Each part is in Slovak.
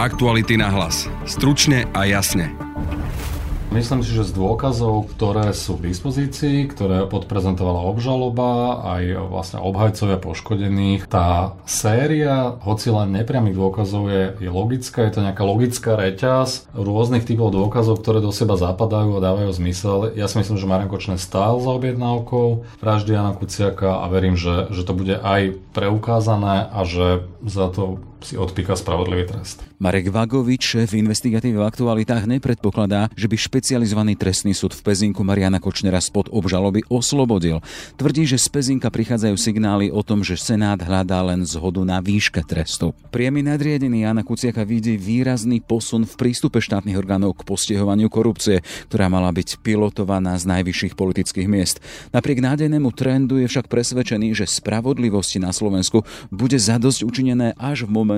Aktuality na hlas. Stručne a jasne. Myslím si, že z dôkazov, ktoré sú k dispozícii, ktoré podprezentovala obžaloba, aj vlastne obhajcovia poškodených, tá séria, hoci len nepriamých dôkazov je, je logická, je to nejaká logická reťaz rôznych typov dôkazov, ktoré do seba zapadajú a dávajú zmysel. Ja si myslím, že Marian Kočner stál za objednávkou vraždy Jana Kuciaka a verím, že, že to bude aj preukázané a že za to si odpíka spravodlivý trest. Marek Vagovič, šéf investigatívy v aktualitách, nepredpokladá, že by špecializovaný trestný súd v Pezinku Mariana Kočnera spod obžaloby oslobodil. Tvrdí, že z Pezinka prichádzajú signály o tom, že Senát hľadá len zhodu na výške trestu. Priemy nadriedený Jana Kuciaka vidí výrazný posun v prístupe štátnych orgánov k postihovaniu korupcie, ktorá mala byť pilotovaná z najvyšších politických miest. Napriek nádejnému trendu je však presvedčený, že spravodlivosti na Slovensku bude zadosť učinené až v momente,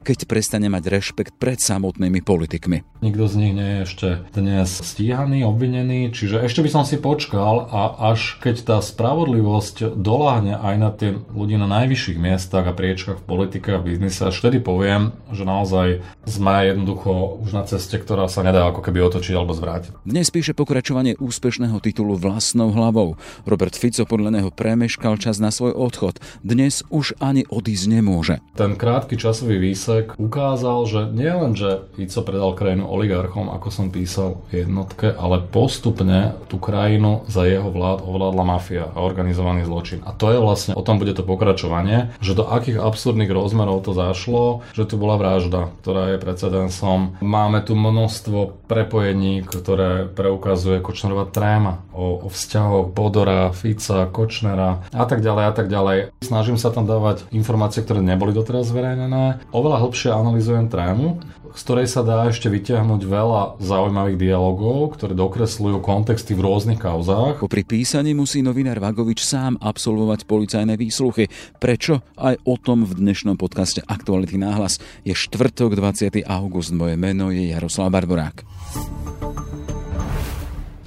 keď prestane mať rešpekt pred samotnými politikmi. Nikto z nich nie je ešte dnes stíhaný, obvinený, čiže ešte by som si počkal a až keď tá spravodlivosť doláhne aj na tie ľudí na najvyšších miestach a priečkách v politike a biznise, až vtedy poviem, že naozaj sme jednoducho už na ceste, ktorá sa nedá ako keby otočiť alebo zvrátiť. Dnes píše pokračovanie úspešného titulu vlastnou hlavou. Robert Fico podľa neho premeškal čas na svoj odchod. Dnes už ani odísť nemôže. Ten krátky časový výsek ukázal, že nielen, že Fico predal krajinu oligarchom, ako som písal v jednotke, ale postupne tú krajinu za jeho vlád ovládla mafia a organizovaný zločin. A to je vlastne, o tom bude to pokračovanie, že do akých absurdných rozmerov to zašlo, že tu bola vražda, ktorá je precedensom. Máme tu množstvo prepojení, ktoré preukazuje Kočnerová tréma o, o vzťahoch Bodora, Fica, Kočnera a tak ďalej a tak ďalej. Snažím sa tam dávať informácie, ktoré neboli doteraz zverejnené. Oveľa hlbšie analizujem trému, z ktorej sa dá ešte vyťahnuť veľa zaujímavých dialogov, ktoré dokresľujú kontexty v rôznych kauzách. Pri písaní musí novinár Vagovič sám absolvovať policajné výsluchy. Prečo? Aj o tom v dnešnom podcaste Aktuality náhlas. Je štvrtok 20. august. Moje meno je Jaroslav Barborák.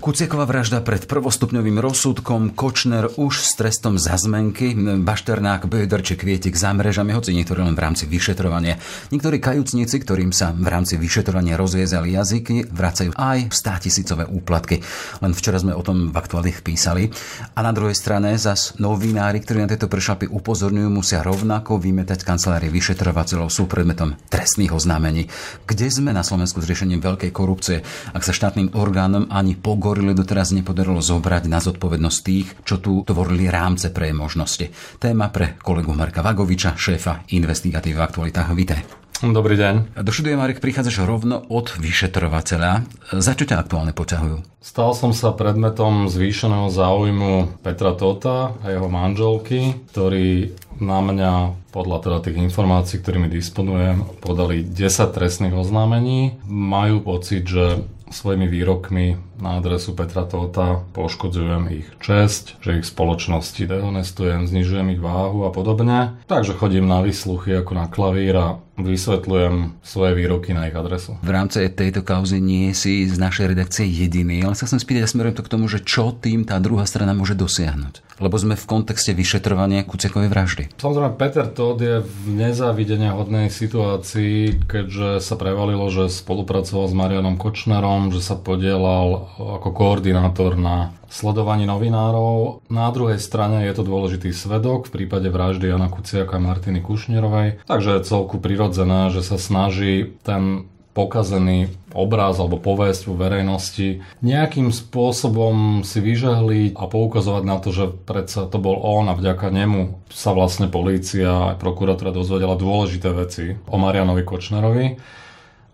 Kuciaková vražda pred prvostupňovým rozsudkom, Kočner už s trestom za zmenky, Bašternák, Böder či Kvietik za mrežami, hoci niektorí len v rámci vyšetrovania. Niektorí kajúcnici, ktorým sa v rámci vyšetrovania rozviezali jazyky, vracajú aj státisícové úplatky. Len včera sme o tom v aktuálnych písali. A na druhej strane zas novinári, ktorí na tieto prešlapy upozorňujú, musia rovnako vymetať kancelárie vyšetrovateľov sú predmetom trestných oznámení. Kde sme na Slovensku s riešením veľkej korupcie, ak sa štátnym orgánom ani pogor hovorili, doteraz nepodarilo zobrať na zodpovednosť tých, čo tu tvorili rámce pre možnosti. Téma pre kolegu Marka Vagoviča, šéfa investigatívy v aktualitách. Vítej. Dobrý deň. Do štúdia Marek prichádzaš rovno od vyšetrovateľa. Za čo ťa aktuálne poťahujú? Stal som sa predmetom zvýšeného záujmu Petra Tota a jeho manželky, ktorí na mňa podľa teda tých informácií, ktorými disponujem, podali 10 trestných oznámení. Majú pocit, že svojimi výrokmi na adresu Petra Tota poškodzujem ich česť, že ich spoločnosti dehonestujem, znižujem ich váhu a podobne. Takže chodím na vysluchy ako na klavír a vysvetľujem svoje výroky na ich adresu. V rámci tejto kauzy nie si z našej redakcie jediný, ale sa chcem spýtať a smerujem to k tomu, že čo tým tá druhá strana môže dosiahnuť. Lebo sme v kontexte vyšetrovania Kucekovej vraždy. Samozrejme, Peter Todd je v nezávidenia hodnej situácii, keďže sa prevalilo, že spolupracoval s Marianom Kočnerom, že sa podielal ako koordinátor na sledovaní novinárov. Na druhej strane je to dôležitý svedok v prípade vraždy Jana Kuciaka a Martiny Kušnerovej, takže je celku prirodzené, že sa snaží ten pokazený obraz alebo povesť vo verejnosti nejakým spôsobom si vyžehliť a poukazovať na to, že predsa to bol on a vďaka nemu sa vlastne polícia a prokuratúra dozvedela dôležité veci o Marianovi Kočnerovi.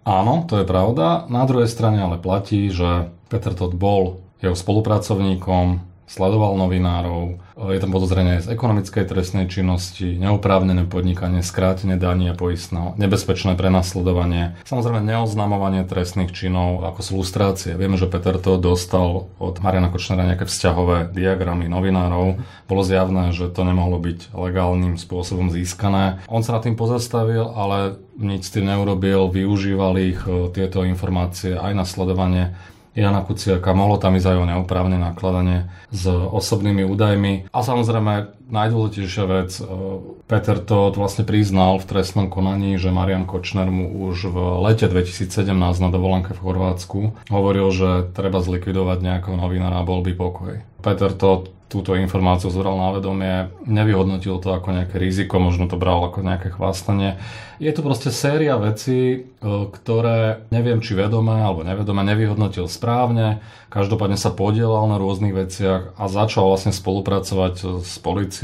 Áno, to je pravda. Na druhej strane ale platí, že Peter Todt bol jeho spolupracovníkom, sledoval novinárov, je tam podozrenie z ekonomickej trestnej činnosti, neoprávnené podnikanie, skrátenie daní a poistného, nebezpečné prenasledovanie, samozrejme neoznamovanie trestných činov ako sú lustrácie. Vieme, že Peter to dostal od Mariana Kočnera nejaké vzťahové diagramy novinárov. Bolo zjavné, že to nemohlo byť legálnym spôsobom získané. On sa nad tým pozastavil, ale nič s tým neurobil, využíval ich tieto informácie aj na sledovanie Jana Kuciaka, mohlo tam ísť aj o neoprávne nakladanie s osobnými údajmi. A samozrejme, najdôležitejšia vec, e, Peter to vlastne priznal v trestnom konaní, že Marian Kočner mu už v lete 2017 na dovolenke v Chorvátsku hovoril, že treba zlikvidovať nejakého novinára a bol by pokoj. Peter to túto informáciu zobral na vedomie, nevyhodnotil to ako nejaké riziko, možno to bral ako nejaké chvástanie. Je to proste séria vecí, e, ktoré neviem, či vedomé alebo nevedome nevyhodnotil správne, každopádne sa podielal na rôznych veciach a začal vlastne spolupracovať s policiou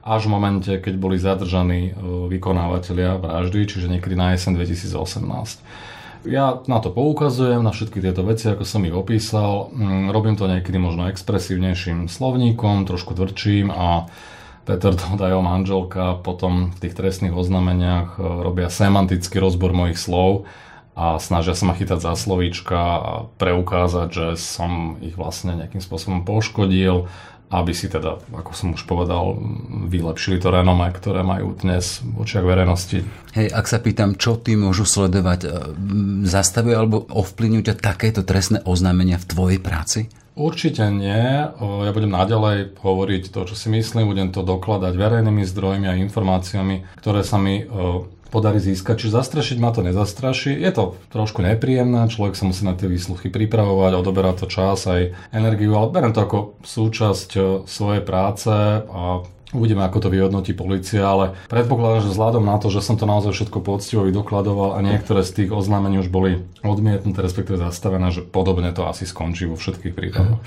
až v momente, keď boli zadržaní e, vykonávateľia vraždy, čiže niekedy na jeseň 2018. Ja na to poukazujem, na všetky tieto veci, ako som ich opísal. Mm, robím to niekedy možno expresívnejším slovníkom, trošku tvrdším a Peter Todajov manželka potom v tých trestných oznameniach e, robia semantický rozbor mojich slov a snažia sa ma chytať za slovíčka a preukázať, že som ich vlastne nejakým spôsobom poškodil, aby si teda, ako som už povedal, vylepšili to renome, ktoré majú dnes v očiach verejnosti. Hej, ak sa pýtam, čo ty môžu sledovať, e, zastavuje alebo ovplyvňujú ťa takéto trestné oznámenia v tvojej práci? Určite nie. Ja budem naďalej hovoriť to, čo si myslím, budem to dokladať verejnými zdrojmi a informáciami, ktoré sa mi podarí získať. Čiže zastrašiť ma to nezastraší. Je to trošku nepríjemné, človek sa musí na tie výsluchy pripravovať, odoberá to čas aj energiu, ale berem to ako súčasť eh, svojej práce a Uvidíme, ako to vyhodnotí policia, ale predpokladám, že vzhľadom na to, že som to naozaj všetko poctivo vydokladoval a niektoré z tých oznámení už boli odmietnuté, respektíve zastavené, že podobne to asi skončí vo všetkých prípadoch.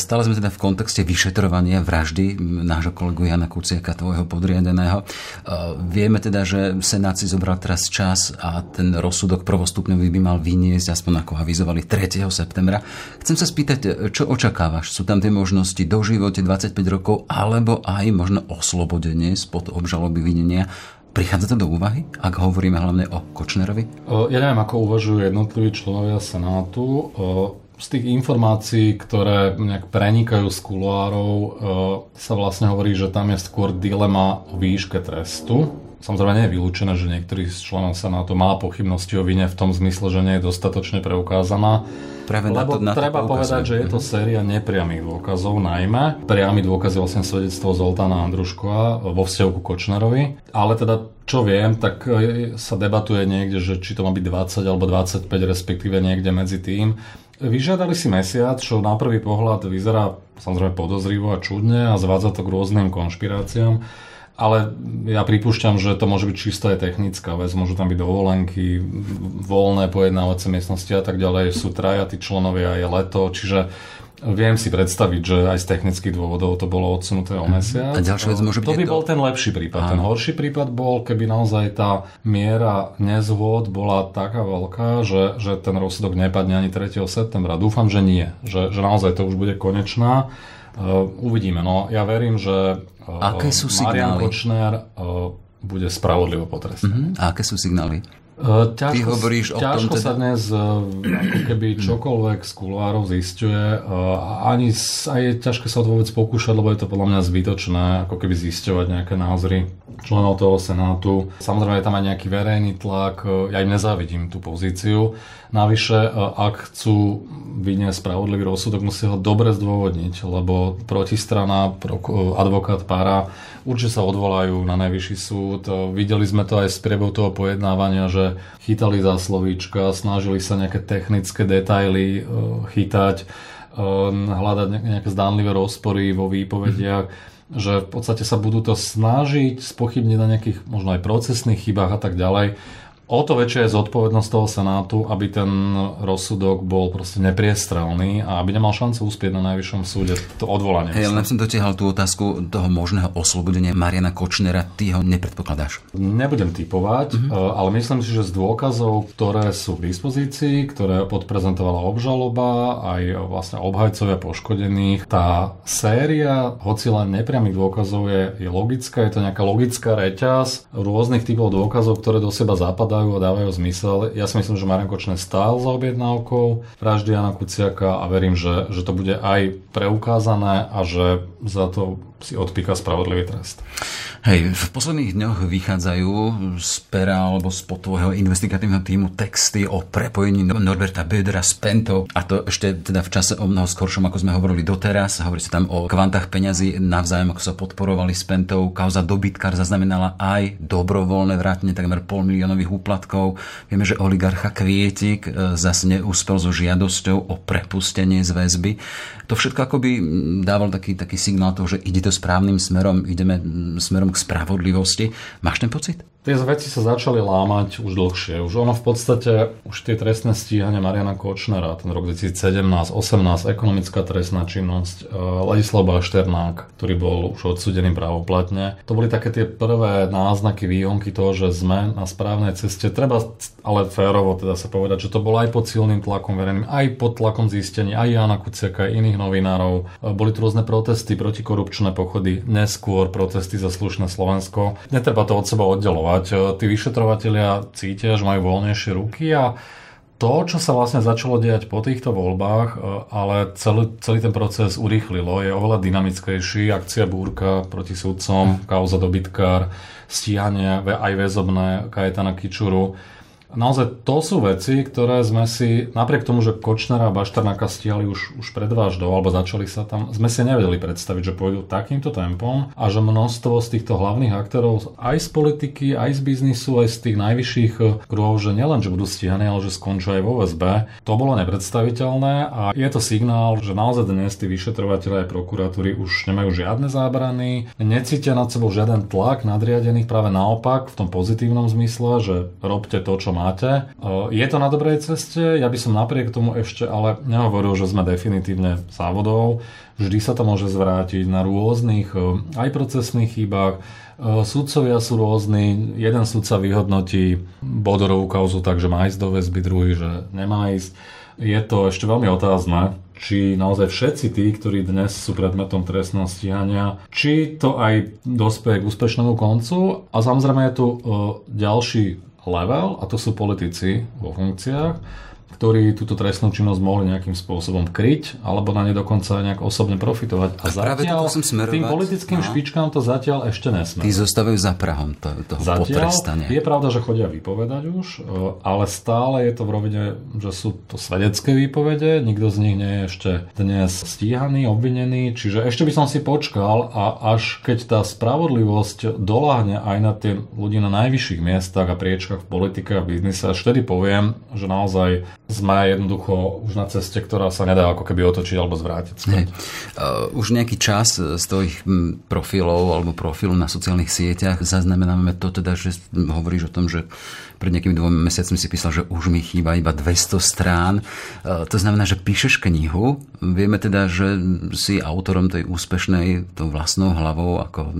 Stále sme teda v kontexte vyšetrovania vraždy nášho kolegu Jana Kuciaka, tvojho podriadeného. Vieme teda, že Senát si zobral teraz čas a ten rozsudok prvostupňový by mal vyniesť, aspoň ako avizovali 3. septembra. Chcem sa spýtať, čo očakávaš? Sú tam tie možnosti do živote 25 rokov alebo aj možno oslobodenie spod obžaloby vinenia. Prichádza to do úvahy, ak hovoríme hlavne o Kočnerovi? Ja neviem, ako uvažujú jednotliví členovia Senátu. Z tých informácií, ktoré nejak prenikajú z kuloárov, sa vlastne hovorí, že tam je skôr dilema o výške trestu. Samozrejme nie je vylúčené, že niektorý z členov Senátu má pochybnosti o vine v tom zmysle, že nie je dostatočne preukázaná. Práve Lebo na to, na treba to povedať, že je to mhm. séria nepriamých dôkazov najmä. Priamy dôkaz je vlastne svedectvo Zoltána Andruškova vo vzťahu ku Kočnerovi. Ale teda čo viem, tak e, sa debatuje niekde, že či to má byť 20 alebo 25, respektíve niekde medzi tým. Vyžiadali si mesiac, čo na prvý pohľad vyzerá samozrejme podozrivo a čudne a zvádza to k rôznym konšpiráciám. Ale ja pripúšťam, že to môže byť čisto aj technická vec, môžu tam byť dovolenky, voľné pojednávacie miestnosti a tak ďalej, sú traja tí členovia, je leto, čiže viem si predstaviť, že aj z technických dôvodov to bolo odsunuté o mesiac. A ďalšia vec môže byť To by bol ten lepší prípad. Áno. Ten horší prípad bol, keby naozaj tá miera nezhôd bola taká veľká, že, že ten rozsudok nepadne ani 3. septembra. Dúfam, že nie. Že, že naozaj to už bude konečná. Uh, uvidíme. No, ja verím, že Aké sú signály? Marian Kočner bude spravodlivo potrestaný. Uh-huh. A aké sú signály? Ťažko, Ty hovoríš o ťažko tom teda... sa dnes uh, ako keby čokoľvek z kulárov zistuje uh, ani a je ťažké sa to vôbec pokúšať, lebo je to podľa mňa zbytočné ako keby zisťovať nejaké názory členov toho senátu. Samozrejme je tam aj nejaký verejný tlak, ja im nezávidím tú pozíciu. Navyše, ak chcú vyniesť spravodlivý rozsudok, musí ho dobre zdôvodniť, lebo protistrana, advokát pára určite sa odvolajú na najvyšší súd. Videli sme to aj z priebehu toho pojednávania, že chytali za slovíčka, snažili sa nejaké technické detaily e, chytať, e, hľadať nejaké zdánlivé rozpory vo výpovediach, že v podstate sa budú to snažiť spochybniť na nejakých možno aj procesných chybách a tak ďalej o to väčšia je zodpovednosť toho Senátu, aby ten rozsudok bol proste nepriestrelný a aby nemal šancu uspieť na najvyššom súde to odvolanie. Hej, len som dotiahal tú otázku toho možného oslobodenia Mariana Kočnera. Ty ho nepredpokladáš? Nebudem typovať, uh-huh. ale myslím si, že z dôkazov, ktoré sú k dispozícii, ktoré podprezentovala obžaloba, aj vlastne obhajcovia poškodených, tá séria, hoci len nepriamých dôkazov je, je logická, je to nejaká logická reťaz rôznych typov dôkazov, ktoré do seba zapadajú zapadajú a dávajú zmysel. Ja si myslím, že Marian Kočner stál za objednávkou vraždy Jana Kuciaka a verím, že, že to bude aj preukázané a že za to si odpíka spravodlivý trest. Hej, v posledných dňoch vychádzajú z pera alebo z tvojho investigatívneho týmu texty o prepojení Norberta Bödera s Pentou a to ešte teda v čase o mnoho skoršom, ako sme hovorili doteraz. Hovorí sa tam o kvantách peňazí navzájom, ako sa podporovali s Pentou. Kauza dobytkár zaznamenala aj dobrovoľné vrátenie takmer pol miliónových úplatkov. Vieme, že oligarcha Kvietik e, zase neúspel so žiadosťou o prepustenie z väzby. To všetko akoby dával taký, taký signál toho, že ide to správnym smerom, ideme smerom k spravodlivosti. Máš ten pocit? Tie veci sa začali lámať už dlhšie. Už ono v podstate, už tie trestné stíhania Mariana Kočnera, ten rok 2017, 18, ekonomická trestná činnosť, e, Ladislav Bašternák, ktorý bol už odsudený právoplatne. To boli také tie prvé náznaky, výhonky toho, že sme na správnej ceste. Treba ale férovo teda sa povedať, že to bolo aj pod silným tlakom verejným, aj pod tlakom zistení, aj Jana Kuciaka, aj iných novinárov. E, boli tu rôzne protesty, protikorupčné pochody, neskôr protesty za slušné Slovensko. Netreba to od seba oddelovať vyšetrovať. Tí vyšetrovateľia cítia, že majú voľnejšie ruky a to, čo sa vlastne začalo diať po týchto voľbách, e, ale celý, celý ten proces urýchlilo, je oveľa dynamickejší. Akcia Búrka proti sudcom, kauza dobytkár, stíhanie aj väzobné Kajetana Kičuru Naozaj to sú veci, ktoré sme si, napriek tomu, že Kočnera a Baštarnáka stiali už, už pred váždou, alebo začali sa tam, sme si nevedeli predstaviť, že pôjdu takýmto tempom a že množstvo z týchto hlavných aktérov aj z politiky, aj z biznisu, aj z tých najvyšších kruhov, že nielen, že budú stíhaní, ale že skončia aj vo VSB, to bolo nepredstaviteľné a je to signál, že naozaj dnes tí vyšetrovateľe aj prokuratúry už nemajú žiadne zábrany, necítia nad sebou žiaden tlak nadriadených, práve naopak v tom pozitívnom zmysle, že robte to, čo máte. Je to na dobrej ceste, ja by som napriek tomu ešte ale nehovoril, že sme definitívne závodov. Vždy sa to môže zvrátiť na rôznych aj procesných chybách. Sudcovia sú rôzni, jeden sudca vyhodnotí Bodorovú kauzu tak, že má ísť do väzby, druhý, že nemá ísť. Je to ešte veľmi otázne, či naozaj všetci tí, ktorí dnes sú predmetom trestného stíhania, či to aj dospeje k úspešnému koncu. A samozrejme je tu ďalší level, a to sú politici vo funkciách, ktorí túto trestnú činnosť mohli nejakým spôsobom kryť, alebo na ne dokonca nejak osobne profitovať. A, a zatiaľ tým politickým no. špičkám to zatiaľ ešte nesme. Tí zostávajú za Prahom to, toho zatiaľ potrestania. Je pravda, že chodia vypovedať už, e, ale stále je to v rovine, že sú to svedecké výpovede, nikto z nich nie je ešte dnes stíhaný, obvinený, čiže ešte by som si počkal a až keď tá spravodlivosť doláhne aj na tie ľudí na najvyšších miestach a priečkach v politike a biznise, až vtedy poviem, že naozaj sme jednoducho už na ceste, ktorá sa nedá ako keby otočiť alebo zvrátiť. Uh, už nejaký čas z tvojich profilov alebo profilu na sociálnych sieťach zaznamenáme to teda, že hovoríš o tom, že pred nejakými dvomi mesiacmi si písal, že už mi chýba iba 200 strán. Uh, to znamená, že píšeš knihu. Vieme teda, že si autorom tej úspešnej, tou vlastnou hlavou, ako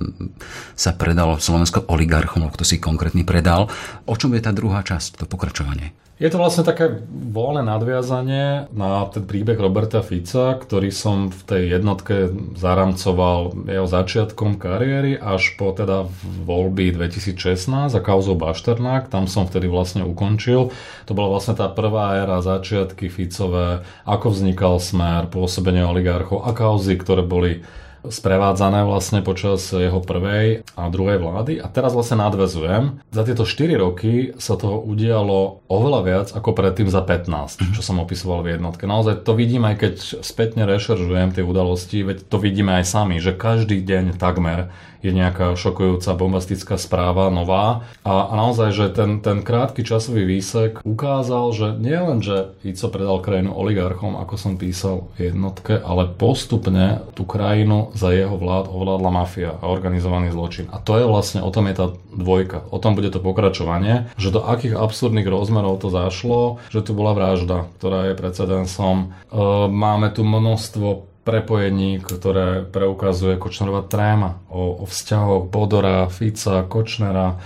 sa predalo Slovensko oligarchom, kto si konkrétny predal. O čom je tá druhá časť, to pokračovanie? Je to vlastne také voľné nadviazanie na ten príbeh Roberta Fica, ktorý som v tej jednotke zaramcoval jeho začiatkom kariéry až po teda voľby 2016 a kauzou Bašternák. Tam som vtedy vlastne ukončil. To bola vlastne tá prvá éra, začiatky Ficové, ako vznikal smer, pôsobenie oligarchov a kauzy, ktoré boli sprevádzané vlastne počas jeho prvej a druhej vlády. A teraz vlastne nadvezujem. Za tieto 4 roky sa toho udialo oveľa viac ako predtým za 15, mhm. čo som opisoval v jednotke. Naozaj to vidím aj keď spätne rešeržujem tie udalosti, veď to vidíme aj sami, že každý deň takmer je nejaká šokujúca bombastická správa, nová. A, a naozaj, že ten, ten krátky časový výsek ukázal, že nie len, že Fico predal krajinu oligarchom, ako som písal v jednotke, ale postupne tú krajinu za jeho vlád ovládla mafia a organizovaný zločin. A to je vlastne, o tom je tá dvojka. O tom bude to pokračovanie, že do akých absurdných rozmerov to zašlo, že tu bola vražda, ktorá je precedensom. E, máme tu množstvo prepojení, ktoré preukazuje Kočnerová tréma o, o vzťahoch Bodora, Fica, Kočnera,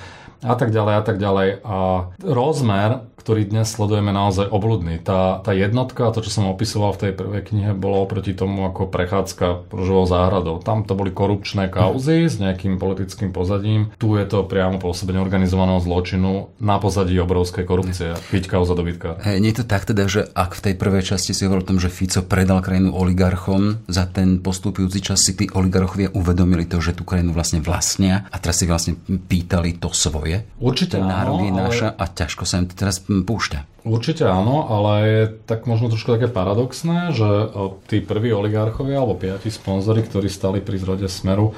a tak ďalej a tak ďalej. A rozmer, ktorý dnes sledujeme naozaj obludný. Tá, tá jednotka, to, čo som opisoval v tej prvej knihe, bolo oproti tomu ako prechádzka ružovou záhradou. Tam to boli korupčné kauzy s nejakým politickým pozadím. Tu je to priamo pôsobenie organizovaného zločinu na pozadí obrovskej korupcie. Byť kauza dobytka. Hey, nie je to tak teda, že ak v tej prvej časti si hovoril o tom, že Fico predal krajinu oligarchom, za ten postupujúci čas si tí oligarchovia uvedomili to, že tú krajinu vlastne vlastnia a teraz si vlastne pýtali to svoje. Určite Ten národ je ale- náša a ťažko sa im teraz púšťa. Určite áno, ale je tak možno trošku také paradoxné, že tí prví oligarchovia alebo piati sponzori, ktorí stali pri zrode Smeru,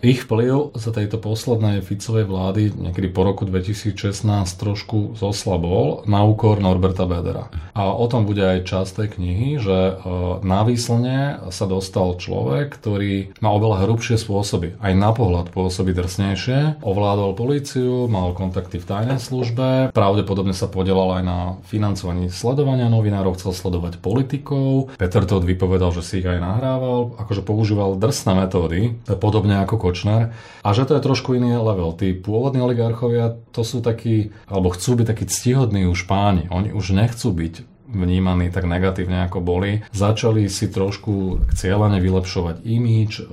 ich vplyv za tejto poslednej Ficovej vlády niekedy po roku 2016 trošku zoslabol na úkor Norberta Bedera. A o tom bude aj časť tej knihy, že e, na výslne sa dostal človek, ktorý má oveľa hrubšie spôsoby. Aj na pohľad pôsobí drsnejšie, ovládol políciu, mal kontakty v tajnej službe, pravdepodobne sa podielal aj na financovaní sledovania novinárov, chcel sledovať politikov. Peter Todt vypovedal, že si ich aj nahrával, akože používal drsné metódy, podobne ako Kočner. A že to je trošku iný level. Tí pôvodní oligarchovia, to sú takí, alebo chcú byť takí ctihodní už páni. Oni už nechcú byť vnímaní tak negatívne ako boli. Začali si trošku cieľane vylepšovať imíč, e,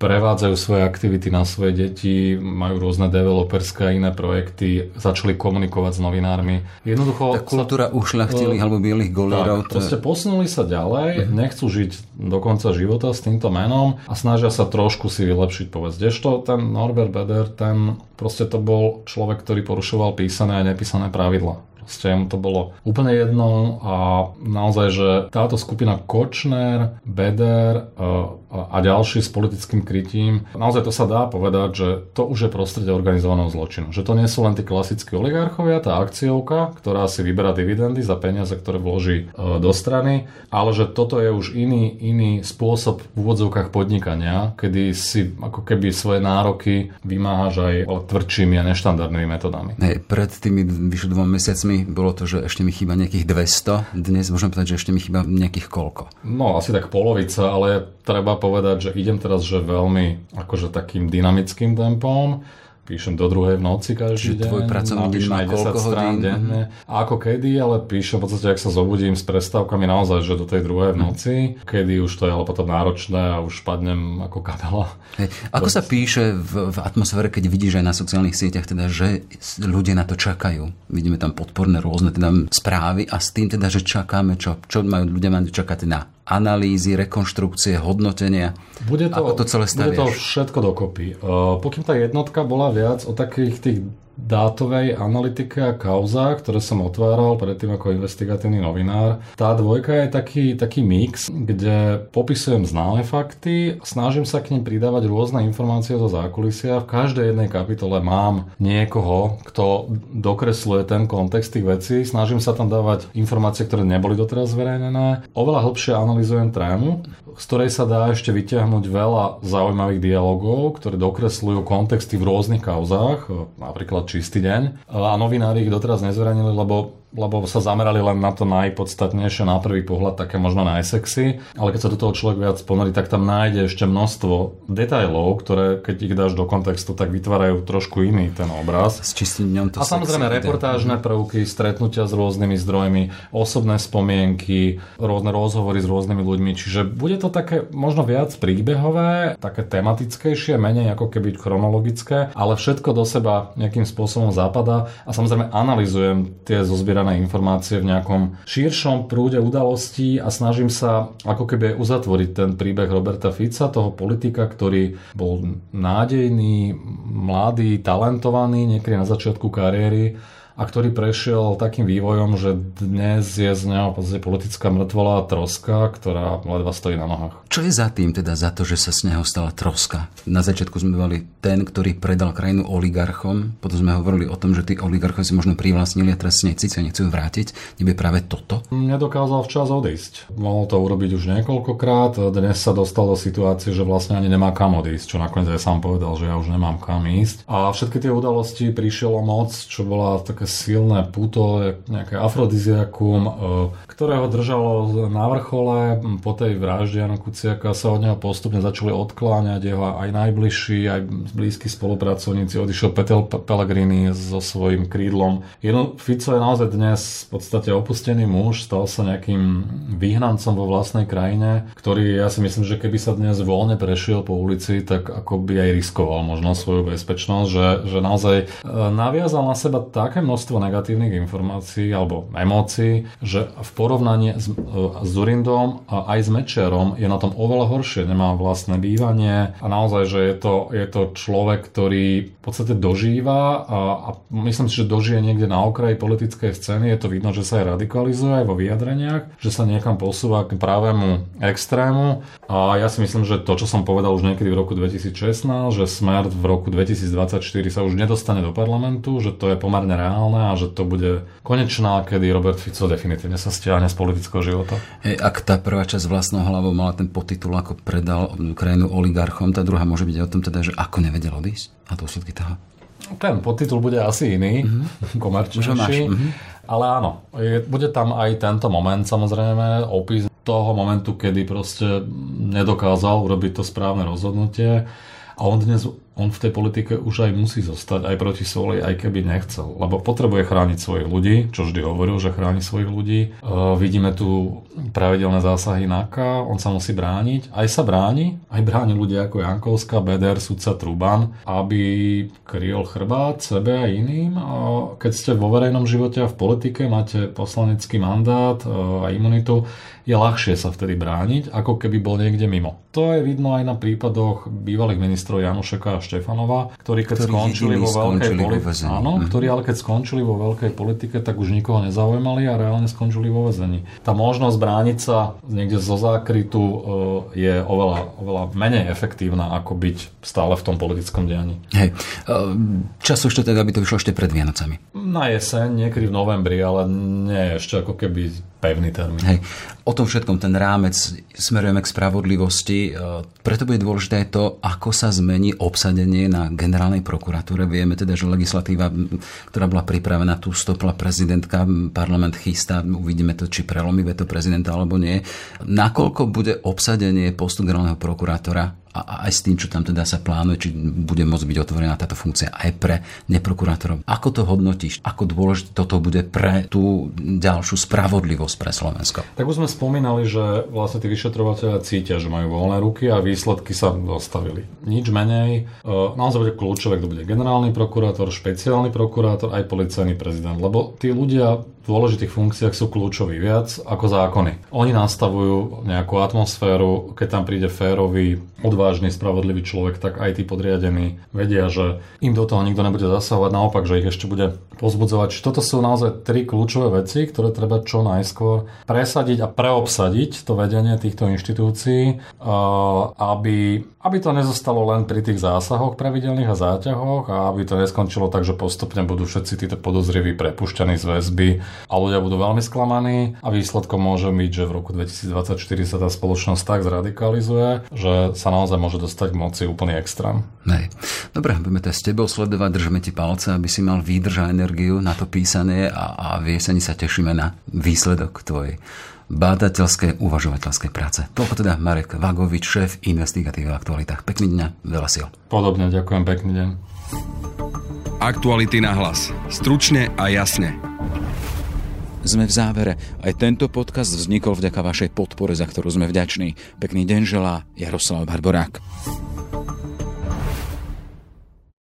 prevádzajú svoje aktivity na svoje deti, majú rôzne developerské a iné projekty, začali komunikovať s novinármi. Jednoducho... Tá kultúra ušľachtilých Eh, alebo bielých golierov. tak, proste posunuli sa ďalej, nechcú žiť do konca života s týmto menom a snažia sa trošku si vylepšiť povedz. Kdežto ten Norbert Beder, ten proste to bol človek, ktorý porušoval písané a nepísané pravidla. Proste mu to bolo úplne jedno a naozaj, že táto skupina Kočner, Beder e, a ďalší s politickým krytím, naozaj to sa dá povedať, že to už je prostredie organizovaného zločinu. Že to nie sú len tí klasickí oligarchovia, tá akciovka, ktorá si vyberá dividendy za peniaze, ktoré vloží e, do strany, ale že toto je už iný, iný spôsob v úvodzovkách podnikania, kedy si ako keby svoje nároky vymáhaš aj tvrdšími a neštandardnými metodami. Hej, pred tými vyše dvoma mesiacmi bolo to, že ešte mi chýba nejakých 200. Dnes môžem povedať, že ešte mi chýba nejakých koľko. No, asi tak polovica, ale treba povedať, že idem teraz, že veľmi akože takým dynamickým tempom. Píšem do druhej v noci každý Čiže deň. tvoj pracovný deň má aj 10 koľko hodín? Mhm. denne. A ako kedy, ale píšem v podstate, ak sa zobudím s prestávkami naozaj, že do tej druhej Mhm. v noci, kedy už to je ale potom náročné a už padnem ako kabela. Hej. Ako sa píše v, v atmosfére, keď vidíš aj na sociálnych sieťach, teda, že ľudia na to čakajú. Vidíme tam podporné rôzne teda správy a s tým teda, že čakáme, čo, čo majú ľudia majú čakať na analýzy, rekonštrukcie, hodnotenia. Bude to, Ako to celé bude to staviaš? všetko dokopy. Uh, pokým tá jednotka bola viac o takých tých dátovej analytike a kauzách, ktoré som otváral predtým ako investigatívny novinár. Tá dvojka je taký, taký mix, kde popisujem známe fakty, snažím sa k nim pridávať rôzne informácie zo zákulisia. V každej jednej kapitole mám niekoho, kto dokresluje ten kontext tých vecí. Snažím sa tam dávať informácie, ktoré neboli doteraz zverejnené. Oveľa hlbšie analyzujem trému, z ktorej sa dá ešte vyťahnuť veľa zaujímavých dialogov, ktoré dokresľujú kontexty v rôznych kauzách, napríklad Čistý deň. A novinári ich doteraz nezverejnili, lebo lebo sa zamerali len na to najpodstatnejšie, na prvý pohľad také možno najsexy, ale keď sa do toho človek viac ponorí, tak tam nájde ešte množstvo detailov, ktoré keď ich dáš do kontextu, tak vytvárajú trošku iný ten obraz. S čistým to A samozrejme reportážne prvky, stretnutia s rôznymi zdrojmi, osobné spomienky, rôzne rozhovory s rôznymi ľuďmi, čiže bude to také možno viac príbehové, také tematickejšie, menej ako keby chronologické, ale všetko do seba nejakým spôsobom zapadá. A samozrejme analizujem tie zozbierané informácie v nejakom širšom prúde udalostí a snažím sa ako keby uzatvoriť ten príbeh Roberta Fica, toho politika, ktorý bol nádejný, mladý, talentovaný, niekedy na začiatku kariéry a ktorý prešiel takým vývojom, že dnes je z neho podstate politická mŕtvola troska, ktorá ledva stojí na nohách. Čo je za tým teda za to, že sa z neho stala troska? Na začiatku sme mali ten, ktorý predal krajinu oligarchom, potom sme hovorili o tom, že tí oligarchovia si možno privlastnili a teraz si nechci sa nechcú vrátiť. Neby práve toto? Nedokázal včas odísť. Mohol to urobiť už niekoľkokrát. Dnes sa dostal do situácie, že vlastne ani nemá kam odísť, čo nakoniec aj sám povedal, že ja už nemám kam ísť. A všetky tie udalosti prišiel o moc, čo bola také silné puto, nejaké afrodiziakum, e, ktoré ho držalo na vrchole. Po tej vražde Jana Kuciaka sa od neho postupne začali odkláňať jeho aj najbližší, aj blízki spolupracovníci. Odišiel Petel Pellegrini so svojím krídlom. Jedno, Fico je naozaj dnes v podstate opustený muž, stal sa nejakým vyhnancom vo vlastnej krajine, ktorý ja si myslím, že keby sa dnes voľne prešiel po ulici, tak ako by aj riskoval možno svoju bezpečnosť, že, že naozaj e, naviazal na seba také množstvo negatívnych informácií alebo emócií, že v porovnaní s, e, s Zurindom a aj s Mečerom je na tom oveľa horšie, nemá vlastné bývanie a naozaj, že je to, je to človek, ktorý v podstate dožíva a, a myslím si, že dožije niekde na okraji politickej scény, je to vidno, že sa aj radikalizuje aj vo vyjadreniach, že sa niekam posúva k pravému extrému. A ja si myslím, že to, čo som povedal už niekedy v roku 2016, že Smer v roku 2024 sa už nedostane do parlamentu, že to je pomerne reálne a že to bude konečná, kedy Robert Fico definitívne sa stiahne z politického života. Hey, ak tá prvá časť vlastnou hlavou mala ten podtitul, ako predal krajinu oligarchom, tá druhá môže byť o tom teda, že ako nevedel odísť a dôsledky toho. Ten podtitul bude asi iný, mm-hmm. komerčnejší. Mm-hmm. Ale áno, je, bude tam aj tento moment samozrejme, opis toho momentu, kedy proste nedokázal urobiť to správne rozhodnutie a on dnes on v tej politike už aj musí zostať aj proti soli, aj keby nechcel. Lebo potrebuje chrániť svojich ľudí, čo vždy hovoril, že chráni svojich ľudí. E, vidíme tu pravidelné zásahy NAKA, on sa musí brániť. Aj sa bráni, aj bráni ľudia ako Jankovská, Beder, sudca Truban, aby kryl chrbát sebe a iným. A keď ste vo verejnom živote a v politike, máte poslanecký mandát e, a imunitu, je ľahšie sa vtedy brániť, ako keby bol niekde mimo. To je vidno aj na prípadoch bývalých ministrov Janušeka a Štefanova, ktorí keď ktorí skončili vo veľkej politike, áno, mm-hmm. ktorí ale keď skončili vo veľkej politike, tak už nikoho nezaujímali a reálne skončili vo väzení. Tá možnosť brániť sa niekde zo zákrytu e, je oveľa, oveľa menej efektívna, ako byť stále v tom politickom dianí. Hej, čas ešte tak, aby to vyšlo ešte pred Vianocami. Na jeseň, niekedy v novembri, ale nie ešte ako keby pevný termín. Hej. O tom všetkom ten rámec smerujeme k spravodlivosti. E, preto bude dôležité to, ako sa zmení obsadenie na generálnej prokuratúre. Vieme teda, že legislatíva, ktorá bola pripravená, tu stopla prezidentka, parlament chystá, uvidíme to, či prelomí veto prezidenta alebo nie. Nakoľko bude obsadenie postu generálneho prokurátora a aj s tým, čo tam teda sa plánuje, či bude môcť byť otvorená táto funkcia aj pre neprokurátorov. Ako to hodnotíš? Ako dôležité toto bude pre tú ďalšiu spravodlivosť pre Slovensko? Tak už sme spomínali, že vlastne tí vyšetrovateľia cítia, že majú voľné ruky a výsledky sa dostavili. Nič menej. E, naozaj bude kľúčové, kto bude generálny prokurátor, špeciálny prokurátor, aj policajný prezident. Lebo tí ľudia dôležitých funkciách sú kľúčoví viac ako zákony. Oni nastavujú nejakú atmosféru, keď tam príde férový, odvážny, spravodlivý človek, tak aj tí podriadení vedia, že im do toho nikto nebude zasahovať, naopak, že ich ešte bude pozbudzovať. Čiže toto sú naozaj tri kľúčové veci, ktoré treba čo najskôr presadiť a preobsadiť to vedenie týchto inštitúcií, aby, aby to nezostalo len pri tých zásahoch pravidelných a záťahoch a aby to neskončilo tak, že postupne budú všetci títo podozriví prepušťaní z väzby a ľudia budú veľmi sklamaní a výsledkom môže byť, že v roku 2024 sa tá spoločnosť tak zradikalizuje, že sa naozaj môže dostať k moci úplný extrém. Nej. Dobre, budeme to s tebou sledovať, držíme ti palce, aby si mal výdrž a energiu na to písanie a, a v jeseni sa tešíme na výsledok tvojej bádateľskej, uvažovateľskej práce. Toľko teda Marek Vagovič, šéf investigatívy v aktualitách. Pekný deň, veľa sil. Podobne, ďakujem, pekný deň. Aktuality na hlas. Stručne a jasne. Sme v závere. Aj tento podcast vznikol vďaka vašej podpore, za ktorú sme vďační. Pekný deň želá Jaroslav Barborák.